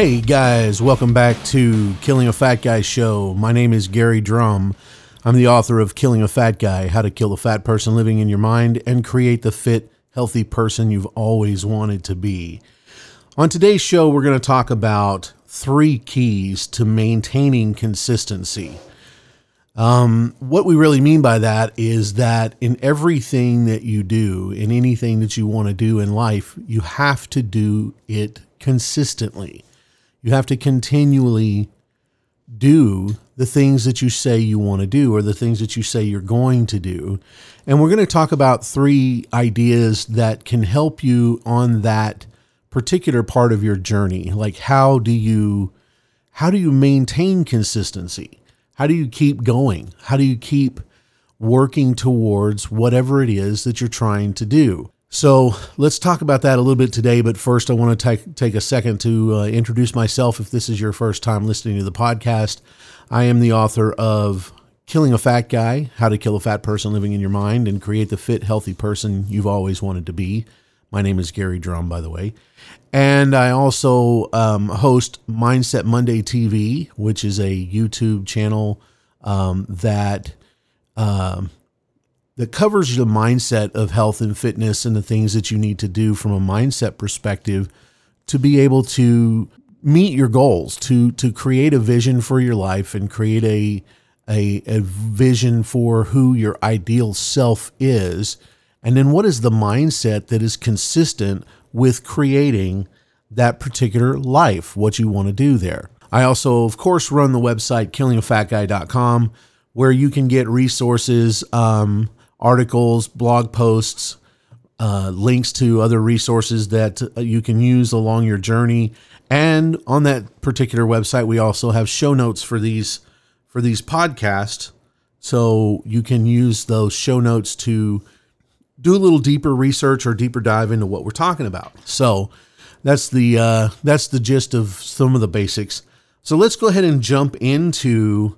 Hey guys, welcome back to Killing a Fat Guy show. My name is Gary Drum. I'm the author of Killing a Fat Guy How to Kill the Fat Person Living in Your Mind and Create the Fit, Healthy Person You've Always Wanted to Be. On today's show, we're going to talk about three keys to maintaining consistency. Um, what we really mean by that is that in everything that you do, in anything that you want to do in life, you have to do it consistently. You have to continually do the things that you say you want to do or the things that you say you're going to do. And we're going to talk about three ideas that can help you on that particular part of your journey. Like how do you how do you maintain consistency? How do you keep going? How do you keep working towards whatever it is that you're trying to do? So let's talk about that a little bit today. But first, I want to take, take a second to uh, introduce myself. If this is your first time listening to the podcast, I am the author of Killing a Fat Guy How to Kill a Fat Person Living in Your Mind and Create the Fit, Healthy Person You've Always Wanted to Be. My name is Gary Drum, by the way. And I also um, host Mindset Monday TV, which is a YouTube channel um, that. Um, that covers the mindset of health and fitness and the things that you need to do from a mindset perspective to be able to meet your goals, to to create a vision for your life and create a a, a vision for who your ideal self is. And then what is the mindset that is consistent with creating that particular life, what you want to do there. I also, of course, run the website killingafatguy.com where you can get resources, um, articles, blog posts, uh, links to other resources that you can use along your journey. And on that particular website, we also have show notes for these for these podcasts, so you can use those show notes to do a little deeper research or deeper dive into what we're talking about. So that's the uh, that's the gist of some of the basics. So let's go ahead and jump into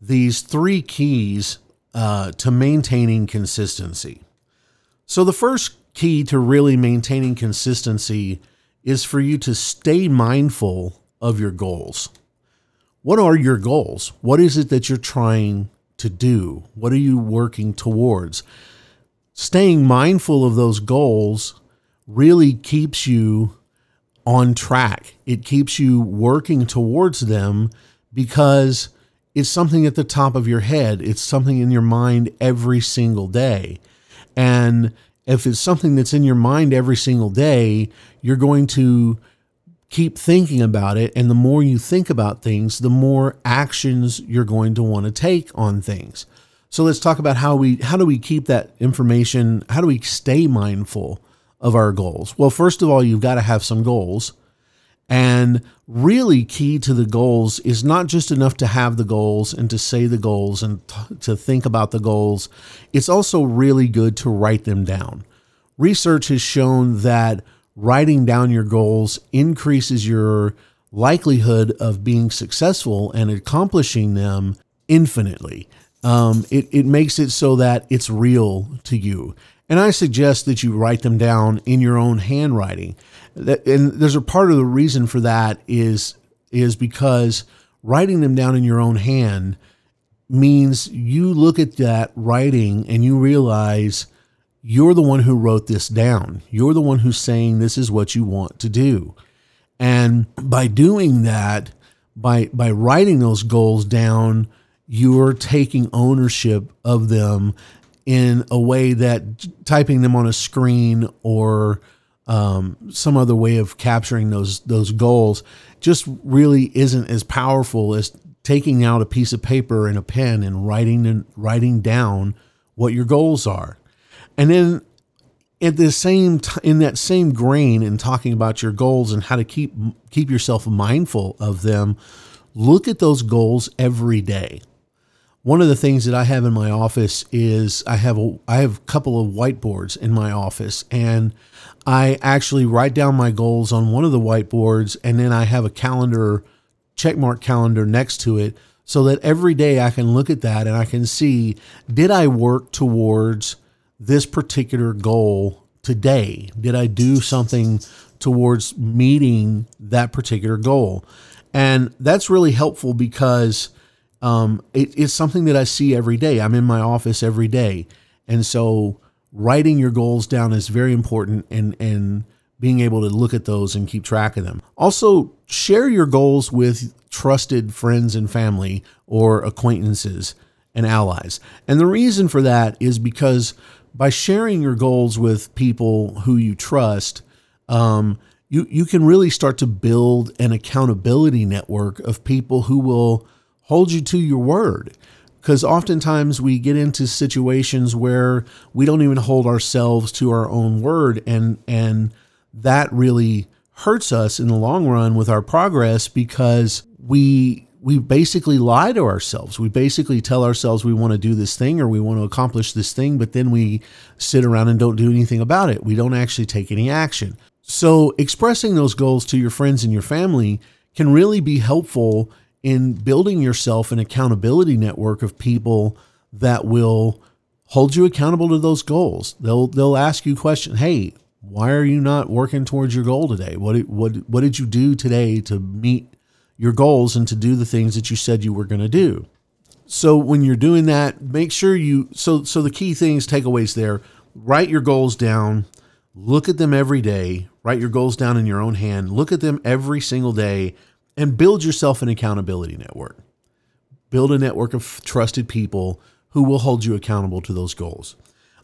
these three keys uh, to maintaining consistency. So, the first key to really maintaining consistency is for you to stay mindful of your goals. What are your goals? What is it that you're trying to do? What are you working towards? Staying mindful of those goals really keeps you on track. It keeps you working towards them because is something at the top of your head. It's something in your mind every single day. And if it's something that's in your mind every single day, you're going to keep thinking about it. And the more you think about things, the more actions you're going to want to take on things. So let's talk about how we how do we keep that information, how do we stay mindful of our goals? Well, first of all, you've got to have some goals. And really key to the goals is not just enough to have the goals and to say the goals and t- to think about the goals. It's also really good to write them down. Research has shown that writing down your goals increases your likelihood of being successful and accomplishing them infinitely. Um, it, it makes it so that it's real to you. And I suggest that you write them down in your own handwriting. That, and there's a part of the reason for that is is because writing them down in your own hand means you look at that writing and you realize you're the one who wrote this down. You're the one who's saying this is what you want to do. And by doing that, by by writing those goals down, you're taking ownership of them in a way that typing them on a screen or um, some other way of capturing those those goals just really isn't as powerful as taking out a piece of paper and a pen and writing and writing down what your goals are, and then at the same t- in that same grain in talking about your goals and how to keep keep yourself mindful of them, look at those goals every day. One of the things that I have in my office is I have a I have a couple of whiteboards in my office and I actually write down my goals on one of the whiteboards and then I have a calendar checkmark calendar next to it so that every day I can look at that and I can see did I work towards this particular goal today? Did I do something towards meeting that particular goal? And that's really helpful because um, it, it's something that I see every day. I'm in my office every day. And so writing your goals down is very important and, and being able to look at those and keep track of them. Also, share your goals with trusted friends and family or acquaintances and allies. And the reason for that is because by sharing your goals with people who you trust, um, you, you can really start to build an accountability network of people who will hold you to your word. Because oftentimes we get into situations where we don't even hold ourselves to our own word, and and that really hurts us in the long run with our progress because we we basically lie to ourselves. We basically tell ourselves we want to do this thing or we want to accomplish this thing, but then we sit around and don't do anything about it. We don't actually take any action. So, expressing those goals to your friends and your family can really be helpful in building yourself an accountability network of people that will hold you accountable to those goals. They'll they'll ask you questions. Hey, why are you not working towards your goal today? What what what did you do today to meet your goals and to do the things that you said you were going to do. So when you're doing that, make sure you so so the key things takeaways there, write your goals down, look at them every day, write your goals down in your own hand, look at them every single day and build yourself an accountability network. Build a network of trusted people who will hold you accountable to those goals.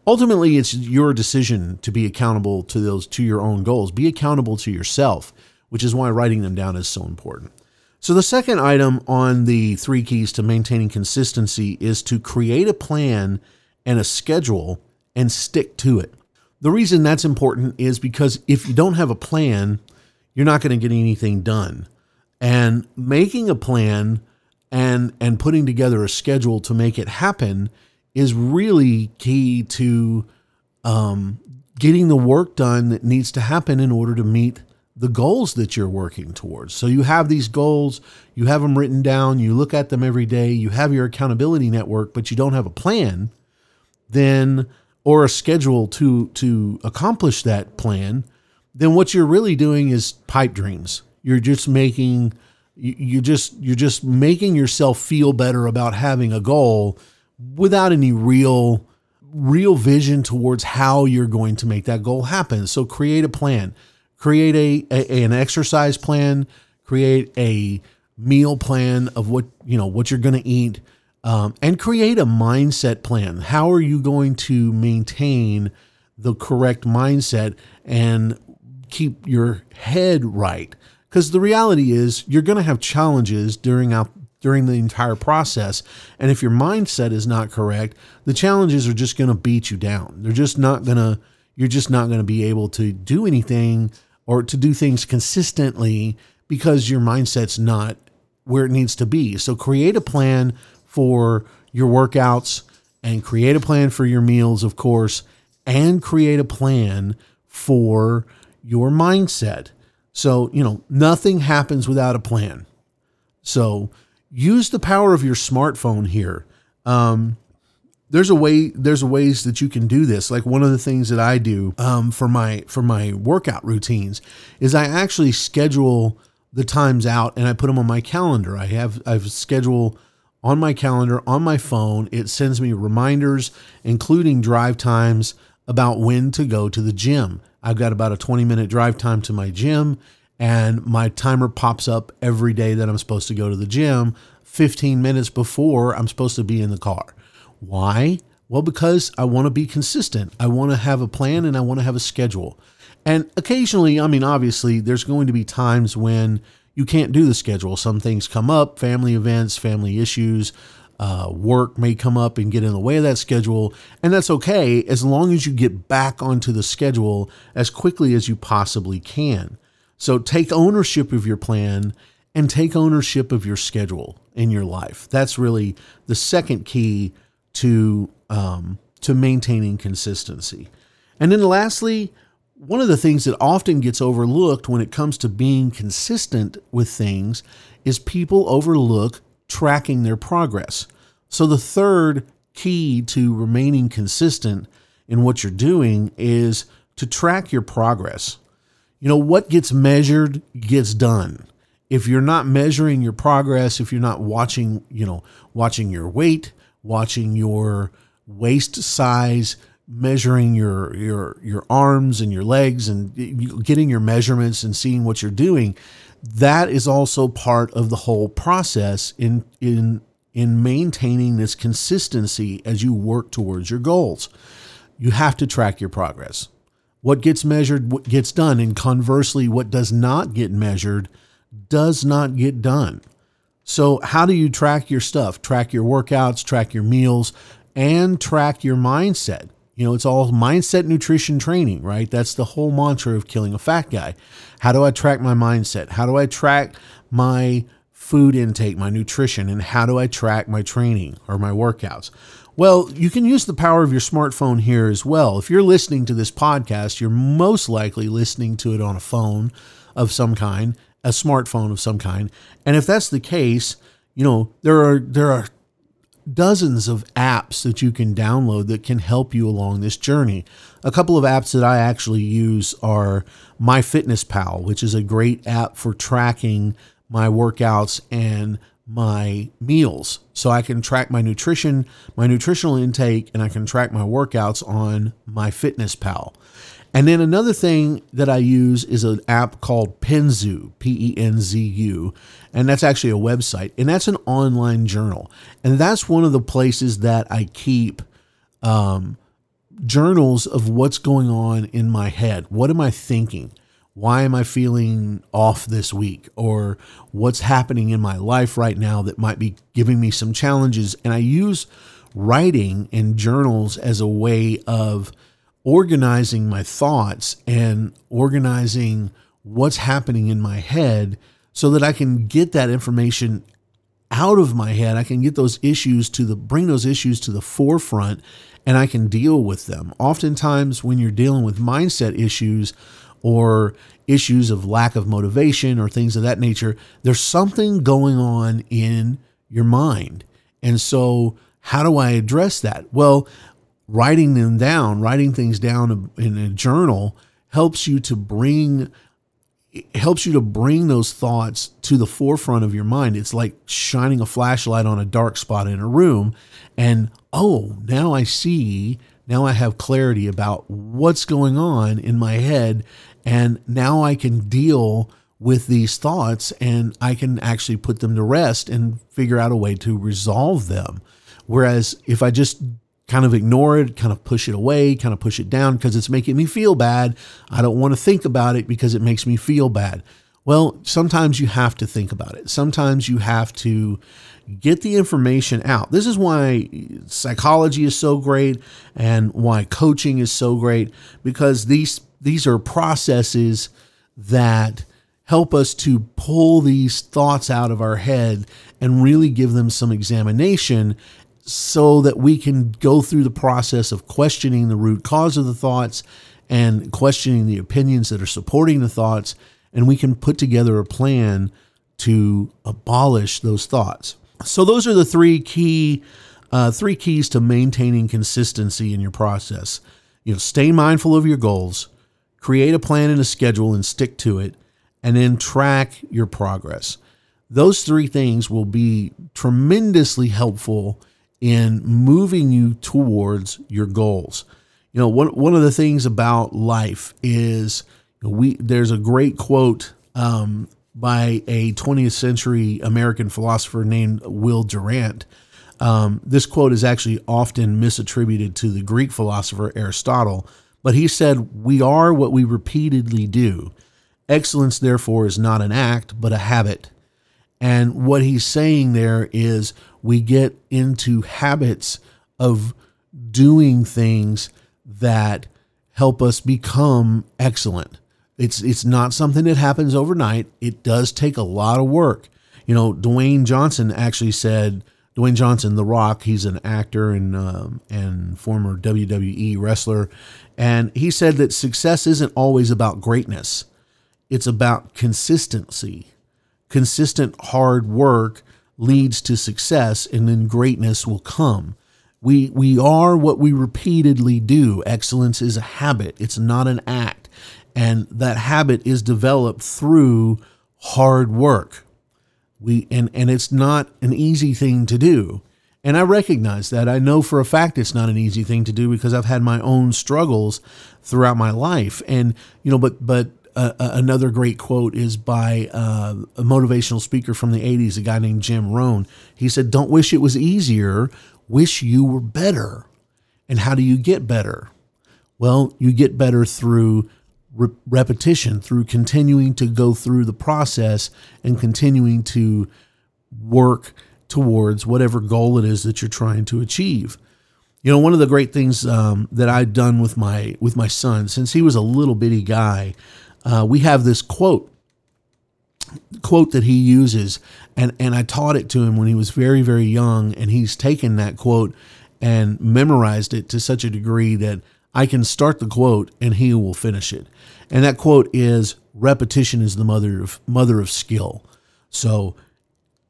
Ultimately, it's your decision to be accountable to those to your own goals. Be accountable to yourself, which is why writing them down is so important. So, the second item on the three keys to maintaining consistency is to create a plan and a schedule and stick to it. The reason that's important is because if you don't have a plan, you're not going to get anything done. And making a plan and and putting together a schedule to make it happen is really key to um, getting the work done that needs to happen in order to meet the goals that you're working towards. So you have these goals, you have them written down, you look at them every day, you have your accountability network, but you don't have a plan, then or a schedule to to accomplish that plan, then what you're really doing is pipe dreams. You're just making you just you're just making yourself feel better about having a goal without any real real vision towards how you're going to make that goal happen. So create a plan create a, a, an exercise plan, create a meal plan of what you know what you're going to eat, um, and create a mindset plan. How are you going to maintain the correct mindset and keep your head right? Because the reality is, you're going to have challenges during out during the entire process. And if your mindset is not correct, the challenges are just going to beat you down. They're just not going to, you're just not going to be able to do anything or to do things consistently because your mindset's not where it needs to be. So create a plan for your workouts and create a plan for your meals, of course, and create a plan for your mindset. So, you know, nothing happens without a plan. So use the power of your smartphone here. Um, there's a way there's ways that you can do this like one of the things that i do um, for my for my workout routines is i actually schedule the times out and i put them on my calendar i have i've scheduled on my calendar on my phone it sends me reminders including drive times about when to go to the gym i've got about a 20 minute drive time to my gym and my timer pops up every day that i'm supposed to go to the gym 15 minutes before i'm supposed to be in the car why? Well, because I want to be consistent. I want to have a plan and I want to have a schedule. And occasionally, I mean, obviously, there's going to be times when you can't do the schedule. Some things come up, family events, family issues, uh, work may come up and get in the way of that schedule. And that's okay as long as you get back onto the schedule as quickly as you possibly can. So take ownership of your plan and take ownership of your schedule in your life. That's really the second key to um, to maintaining consistency. And then lastly, one of the things that often gets overlooked when it comes to being consistent with things is people overlook tracking their progress. So the third key to remaining consistent in what you're doing is to track your progress. You know, what gets measured gets done. If you're not measuring your progress, if you're not watching, you know, watching your weight, watching your waist size, measuring your your your arms and your legs and getting your measurements and seeing what you're doing, that is also part of the whole process in in in maintaining this consistency as you work towards your goals. You have to track your progress. What gets measured what gets done and conversely what does not get measured does not get done. So, how do you track your stuff? Track your workouts, track your meals, and track your mindset. You know, it's all mindset, nutrition, training, right? That's the whole mantra of killing a fat guy. How do I track my mindset? How do I track my food intake, my nutrition, and how do I track my training or my workouts? Well, you can use the power of your smartphone here as well. If you're listening to this podcast, you're most likely listening to it on a phone of some kind a smartphone of some kind. And if that's the case, you know, there are there are dozens of apps that you can download that can help you along this journey. A couple of apps that I actually use are MyFitnessPal, which is a great app for tracking my workouts and my meals. So I can track my nutrition, my nutritional intake, and I can track my workouts on MyFitnessPal. And then another thing that I use is an app called Penzu, P E N Z U, and that's actually a website, and that's an online journal. And that's one of the places that I keep um, journals of what's going on in my head. What am I thinking? Why am I feeling off this week? Or what's happening in my life right now that might be giving me some challenges? And I use writing and journals as a way of organizing my thoughts and organizing what's happening in my head so that I can get that information out of my head. I can get those issues to the bring those issues to the forefront and I can deal with them. Oftentimes when you're dealing with mindset issues or issues of lack of motivation or things of that nature, there's something going on in your mind. And so how do I address that? Well, writing them down, writing things down in a journal helps you to bring helps you to bring those thoughts to the forefront of your mind. It's like shining a flashlight on a dark spot in a room and oh, now I see, now I have clarity about what's going on in my head and now I can deal with these thoughts and I can actually put them to rest and figure out a way to resolve them. Whereas if I just kind of ignore it, kind of push it away, kind of push it down because it's making me feel bad. I don't want to think about it because it makes me feel bad. Well, sometimes you have to think about it. Sometimes you have to get the information out. This is why psychology is so great and why coaching is so great because these these are processes that help us to pull these thoughts out of our head and really give them some examination so that we can go through the process of questioning the root cause of the thoughts and questioning the opinions that are supporting the thoughts, and we can put together a plan to abolish those thoughts. So those are the three key uh, three keys to maintaining consistency in your process. You know, stay mindful of your goals, create a plan and a schedule and stick to it, and then track your progress. Those three things will be tremendously helpful in moving you towards your goals. You know, one, one of the things about life is we there's a great quote um, by a 20th century American philosopher named Will Durant. Um, this quote is actually often misattributed to the Greek philosopher Aristotle, but he said, We are what we repeatedly do. Excellence, therefore, is not an act, but a habit. And what he's saying there is we get into habits of doing things that help us become excellent. It's it's not something that happens overnight. It does take a lot of work. You know, Dwayne Johnson actually said Dwayne Johnson, The Rock, he's an actor and um, and former WWE wrestler, and he said that success isn't always about greatness. It's about consistency consistent hard work leads to success and then greatness will come. We we are what we repeatedly do. Excellence is a habit. It's not an act. And that habit is developed through hard work. We and and it's not an easy thing to do. And I recognize that. I know for a fact it's not an easy thing to do because I've had my own struggles throughout my life. And you know, but but another great quote is by uh, a motivational speaker from the 80s, a guy named Jim Rohn. He said, Don't wish it was easier, wish you were better. And how do you get better? Well, you get better through re- repetition, through continuing to go through the process and continuing to work towards whatever goal it is that you're trying to achieve. You know, one of the great things um, that I've done with my with my son since he was a little bitty guy, uh, we have this quote quote that he uses and and I taught it to him when he was very very young and he's taken that quote and memorized it to such a degree that I can start the quote and he will finish it. And that quote is repetition is the mother of mother of skill. So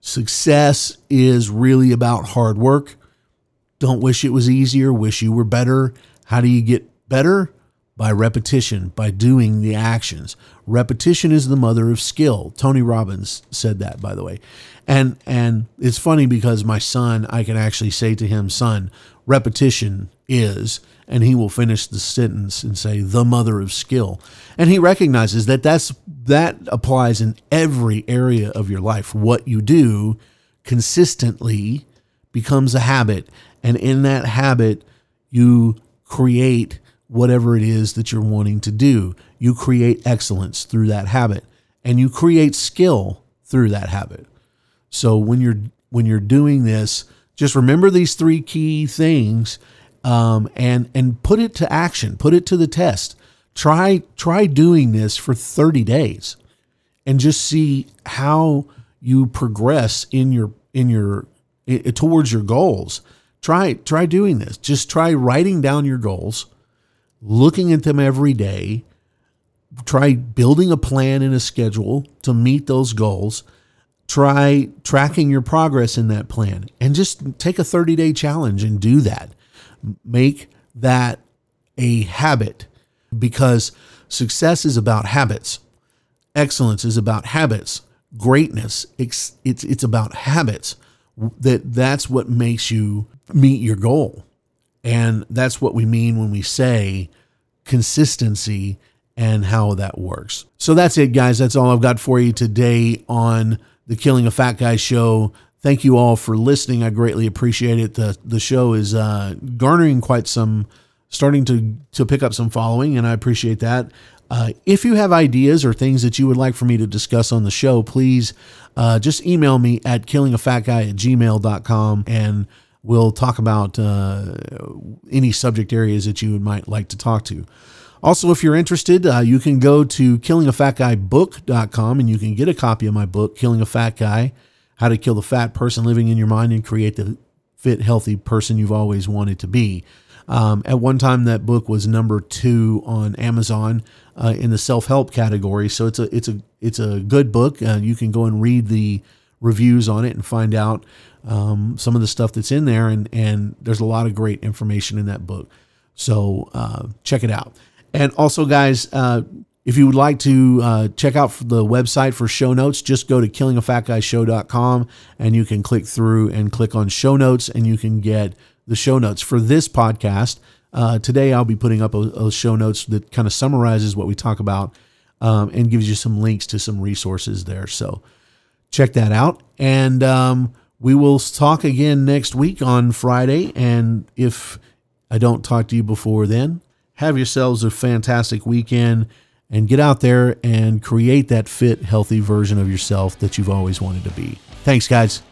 success is really about hard work. Don't wish it was easier, wish you were better. How do you get better? By repetition, by doing the actions. Repetition is the mother of skill. Tony Robbins said that, by the way. And and it's funny because my son, I can actually say to him, son, repetition is, and he will finish the sentence and say, the mother of skill. And he recognizes that that's that applies in every area of your life. What you do consistently becomes a habit. And in that habit, you create whatever it is that you're wanting to do. You create excellence through that habit and you create skill through that habit. So when you're when you're doing this, just remember these three key things um, and and put it to action, put it to the test. Try try doing this for 30 days and just see how you progress in your in your towards your goals. Try try doing this. Just try writing down your goals looking at them every day, try building a plan and a schedule to meet those goals. Try tracking your progress in that plan and just take a 30 day challenge and do that. Make that a habit because success is about habits. Excellence is about habits. Greatness, it's, it's, it's about habits. That that's what makes you meet your goal. And that's what we mean when we say consistency and how that works. So that's it, guys. That's all I've got for you today on the Killing a Fat Guy show. Thank you all for listening. I greatly appreciate it. The the show is uh, garnering quite some, starting to to pick up some following, and I appreciate that. Uh, if you have ideas or things that you would like for me to discuss on the show, please uh, just email me at killingafatguy at gmail.com and we'll talk about uh, any subject areas that you might like to talk to. Also, if you're interested, uh, you can go to killingafatguybook.com and you can get a copy of my book, Killing a Fat Guy How to Kill the Fat Person Living in Your Mind and Create the Fit, Healthy Person You've Always Wanted to Be. Um, at one time, that book was number two on Amazon uh, in the self help category. So it's a it's a it's a good book. Uh, you can go and read the reviews on it and find out um, some of the stuff that's in there. And, and there's a lot of great information in that book. So uh, check it out. And also, guys, uh, if you would like to uh, check out the website for show notes, just go to killingafatguyshow.com and you can click through and click on show notes and you can get the show notes for this podcast. Uh, today, I'll be putting up a, a, show notes that kind of summarizes what we talk about um, and gives you some links to some resources there. So check that out. And um, we will talk again next week on Friday. And if I don't talk to you before then, have yourselves a fantastic weekend and get out there and create that fit, healthy version of yourself that you've always wanted to be. Thanks, guys.